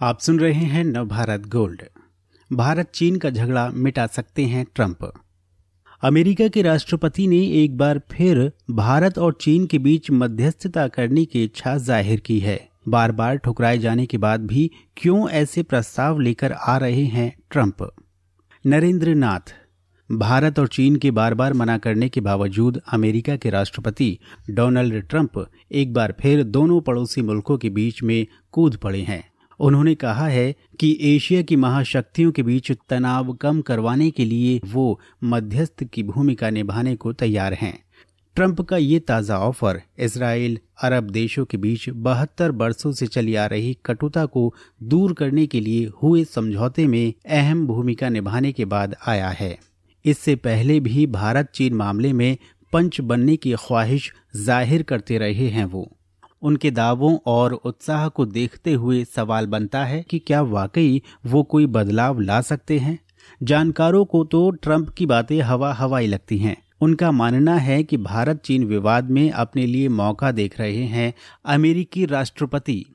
आप सुन रहे हैं नवभारत गोल्ड। भारत, चीन का झगड़ा मिटा सकते हैं ट्रंप। अमेरिका के राष्ट्रपति ने एक बार फिर भारत और चीन के बीच मध्यस्थता करने की इच्छा ज़ाहिर की है। बार बार ठुकराए जाने के बाद भी क्यों ऐसे प्रस्ताव लेकर आ रहे हैं ट्रंप? नरेंद्र नाथ भारत और चीन के बार बार मना करने के बावजूद अमेरिका के राष्ट्रपति डोनाल्ड ट्रंप एक बार फिर दोनों पड़ोसी मुल्कों के बीच में कूद पड़े हैं। उन्होंने कहा है कि एशिया की महाशक्तियों के बीच तनाव कम करवाने के लिए वो मध्यस्थ की भूमिका निभाने को तैयार हैं। ट्रंप का ये ताज़ा ऑफ़र इसराइल अरब देशों के बीच बहत्तर वर्षों से चली आ रही कटुता को दूर करने के लिए हुए समझौते में अहम भूमिका निभाने के बाद आया है। इससे पहले भी भारत चीन मामले में पंच बनने की ख्वाहिश ज़ाहिर करते रहे हैं वो। उनके दावों और उत्साह को देखते हुए सवाल बनता है कि क्या वाकई वो कोई बदलाव ला सकते हैं? जानकारों को तो ट्रंप की बातें हवा हवाई लगती हैं। उनका मानना है कि भारत चीन विवाद में अपने लिए मौका देख रहे हैं अमेरिकी राष्ट्रपति।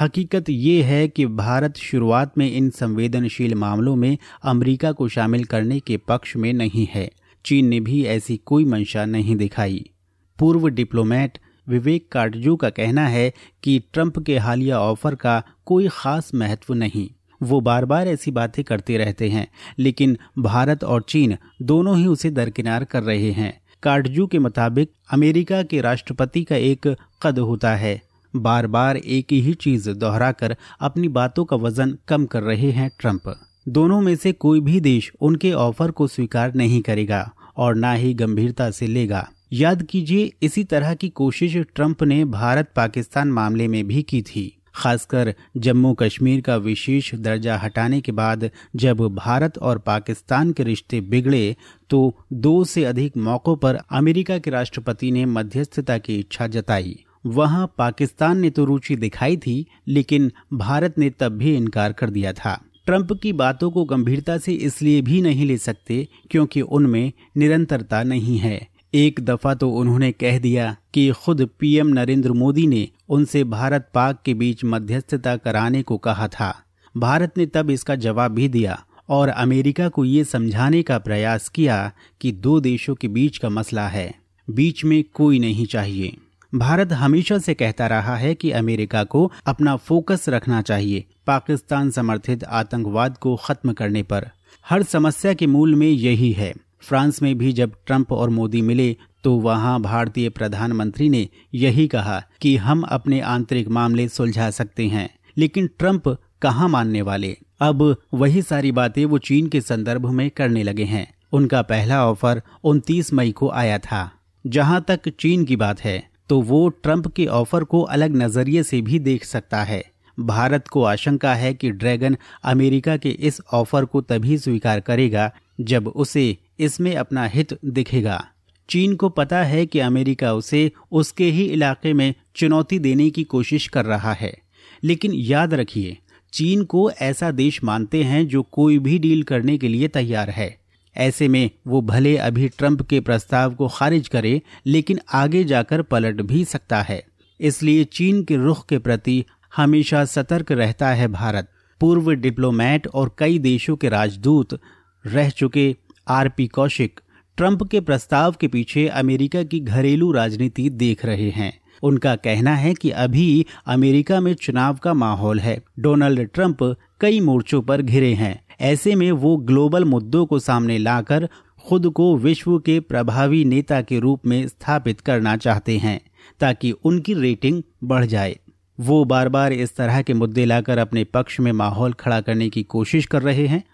हकीकत ये है कि भारत शुरुआत में इन संवेदनशील मामलों में अमेरिका को शामिल करने के पक्ष में नहीं है। चीन ने भी ऐसी कोई मंशा नहीं दिखाई। पूर्व डिप्लोमेट विवेक काटजू का कहना है कि ट्रंप के हालिया ऑफ़र का कोई खास महत्व नहीं। वो बार बार ऐसी बातें करते रहते हैं, लेकिन भारत और चीन दोनों ही उसे दरकिनार कर रहे हैं। काटजू के मुताबिक अमेरिका के राष्ट्रपति का एक कद होता है। बार बार एक ही चीज़ दोहराकर अपनी बातों का वज़न कम कर रहे हैं ट्रंप। दोनों में से कोई भी देश उनके ऑफ़र को स्वीकार नहीं करेगा और ना ही गंभीरता से लेगा। याद कीजिए, इसी तरह की कोशिश ट्रंप ने भारत पाकिस्तान मामले में भी की थी। खासकर जम्मू कश्मीर का विशेष दर्जा हटाने के बाद जब भारत और पाकिस्तान के रिश्ते बिगड़े तो दो से अधिक मौकों पर अमेरिका के राष्ट्रपति ने मध्यस्थता की इच्छा जताई। वहाँ पाकिस्तान ने तो रुचि दिखाई थी, लेकिन भारत ने तब भी इनकार कर दिया था। ट्रंप की बातों को गंभीरता से इसलिए भी नहीं ले सकते, क्योंकि उनमें निरंतरता नहीं है। एक दफ़ा तो उन्होंने कह दिया कि खुद पीएम नरेंद्र मोदी ने उनसे भारत पाक के बीच मध्यस्थता कराने को कहा था। भारत ने तब इसका जवाब भी दिया और अमेरिका को ये समझाने का प्रयास किया कि दो देशों के बीच का मसला है। बीच में कोई नहीं चाहिए। भारत हमेशा से कहता रहा है कि अमेरिका को अपना फोकस रखना चाहिए पाकिस्तान समर्थित आतंकवाद को खत्म करने पर। हर समस्या के मूल में यही है। फ्रांस में भी जब ट्रंप और मोदी मिले तो वहाँ भारतीय प्रधानमंत्री ने यही कहा कि हम अपने आंतरिक मामले सुलझा सकते हैं, लेकिन ट्रंप कहाँ मानने वाले? अब वही सारी बातें वो चीन के संदर्भ में करने लगे हैं। उनका पहला ऑफ़र 29 मई को आया था। जहाँ तक चीन की बात है तो वो ट्रंप के ऑफ़र को अलग नज़रिए से भी देख सकता है। भारत को आशंका है कि ड्रैगन अमेरिका के इस ऑफ़र को तभी स्वीकार करेगा, जब उसे इसमें अपना हित दिखेगा। चीन को पता है कि अमेरिका उसे उसके ही इलाके में चुनौती देने की कोशिश कर रहा है। लेकिन याद रखिए, चीन को ऐसा देश मानते हैं जो कोई भी डील करने के लिए तैयार है। ऐसे में वो भले अभी ट्रंप के प्रस्ताव को खारिज करे, लेकिन आगे जाकर पलट भी सकता है। इसलिए चीन के रुख के प्रति हमेशा सतर्क रहता है भारत। पूर्व डिप्लोमेट और कई देशों के राजदूत रह चुके आरपी कौशिक, ट्रंप के प्रस्ताव के पीछे अमेरिका की घरेलू राजनीति देख रहे हैं। उनका कहना है कि अभी अमेरिका में चुनाव का माहौल है। डोनाल्ड ट्रंप कई मोर्चों पर घिरे हैं। ऐसे में वो ग्लोबल मुद्दों को सामने लाकर खुद को विश्व के प्रभावी नेता के रूप में स्थापित करना चाहते हैं, ताकि उनकी रेटिंग बढ़ जाए। वो बार बार इस तरह के मुद्दे लाकर अपने पक्ष में माहौल खड़ा करने की कोशिश कर रहे हैं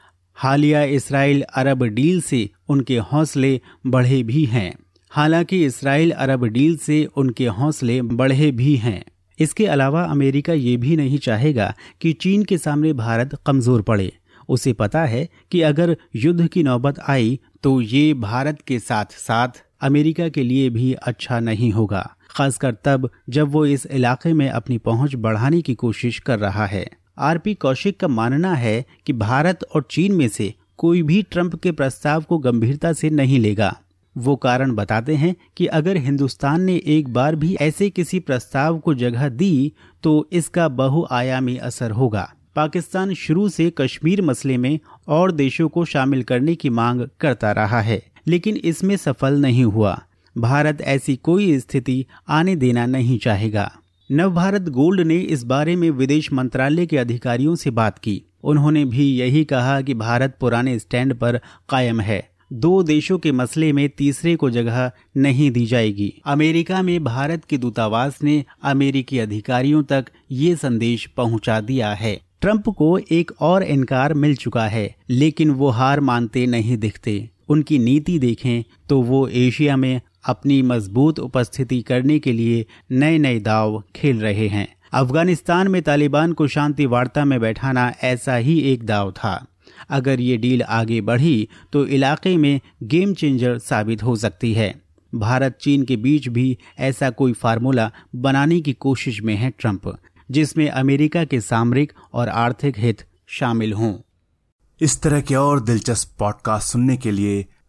हालिया इसराइल अरब डील से उनके हौसले बढ़े भी हैं। हालाँकि इसराइल अरब डील से उनके हौसले बढ़े भी हैं। इसके अलावा अमेरिका ये भी नहीं चाहेगा कि चीन के सामने भारत कमज़ोर पड़े। उसे पता है कि अगर युद्ध की नौबत आई तो ये भारत के साथ साथ अमेरिका के लिए भी अच्छा नहीं होगा, खासकर तब जब वो इस इलाके में अपनी पहुँच बढ़ाने की कोशिश कर रहा है। आरपी कौशिक का मानना है कि भारत और चीन में से कोई भी ट्रंप के प्रस्ताव को गंभीरता से नहीं लेगा। वो कारण बताते हैं कि अगर हिंदुस्तान ने एक बार भी ऐसे किसी प्रस्ताव को जगह दी तो इसका बहुआयामी असर होगा। पाकिस्तान शुरू से कश्मीर मसले में और देशों को शामिल करने की मांग करता रहा है, लेकिन इसमें सफल नहीं हुआ। भारत ऐसी कोई स्थिति आने देना नहीं चाहेगा। नवभारत गोल्ड ने इस बारे में विदेश मंत्रालय के अधिकारियों से बात की। उन्होंने भी यही कहा कि भारत पुराने स्टैंड पर कायम है। दो देशों के मसले में तीसरे को जगह नहीं दी जाएगी। अमेरिका में भारत के दूतावास ने अमेरिकी अधिकारियों तक ये संदेश पहुँचा दिया है। ट्रंप को एक और इनकार मिल चुका है, लेकिन वो हार मानते नहीं दिखते। उनकी नीति देखें तो वो एशिया में अपनी मज़बूत उपस्थिति करने के लिए नए नए दाव खेल रहे हैं। अफ़गानिस्तान में तालिबान को शांति वार्ता में बैठाना ऐसा ही एक दाव था। अगर ये डील आगे बढ़ी तो इलाके में गेम चेंजर साबित हो सकती है। भारत चीन के बीच भी ऐसा कोई फार्मूला बनाने की कोशिश में है ट्रंप, जिसमें अमेरिका के सामरिक और आर्थिक हित शामिल हों। इस तरह के और दिलचस्प पॉडकास्ट सुनने के लिए